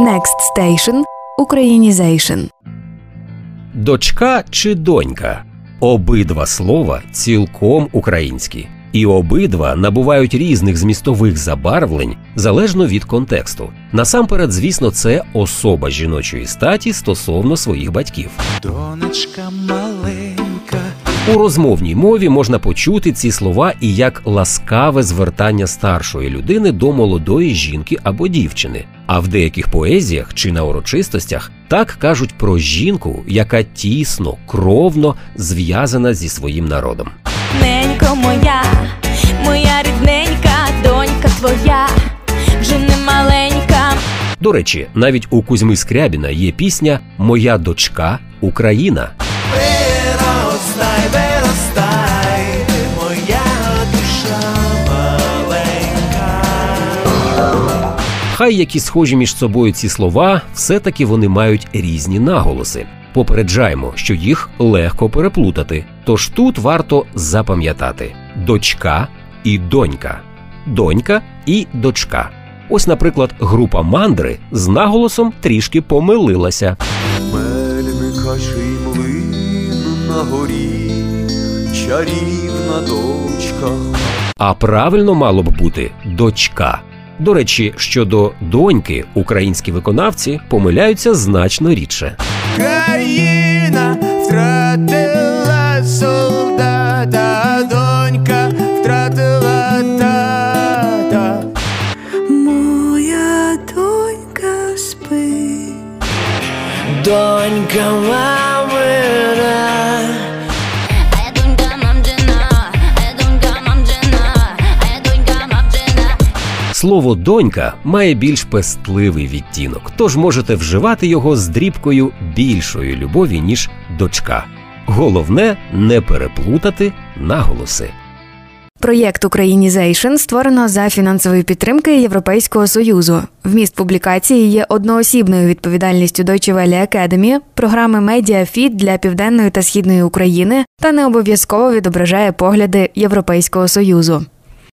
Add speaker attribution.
Speaker 1: Next Station – Українізейшн.
Speaker 2: Дочка чи донька обидва слова цілком українські, і обидва набувають різних змістових забарвлень залежно від контексту. Насамперед, звісно, це особа жіночої статі стосовно своїх батьків.
Speaker 3: Донечка маленька,
Speaker 2: У розмовній мові можна почути ці слова і як ласкаве звертання старшої людини до молодої жінки або дівчини. А в деяких поезіях чи на урочистостях так кажуть про жінку, яка тісно, кровно зв'язана зі своїм народом.
Speaker 4: Ненько моя, моя рідненька, донька твоя, вже не маленька.
Speaker 2: До речі, навіть у Кузьми Скрябіна є пісня Моя дочка Україна. Хай які схожі між собою ці слова, все-таки вони мають різні наголоси. Попереджаємо, що їх легко переплутати. Тож тут варто запам'ятати дочка і донька, донька і дочка. Ось, наприклад, група мандри з наголосом трішки помилилася.
Speaker 3: Мельника млин на горі, чарівна дочка.
Speaker 2: А правильно мало б бути дочка. До речі, щодо доньки, українські виконавці помиляються значно рідше.
Speaker 3: Країна втратила солдата, донька втратила тата.
Speaker 4: Моя донька спить.
Speaker 3: Донька
Speaker 2: Слово донька має більш пестливий відтінок, тож можете вживати його з дрібкою більшої любові, ніж дочка. Головне не переплутати наголоси.
Speaker 1: Проєкт Українізейшн створено за фінансової підтримки Європейського союзу. Вміст публікації є одноосібною відповідальністю Deutsche Welle Academy, програми Медіафіт для південної та східної України та не обов'язково відображає погляди Європейського союзу.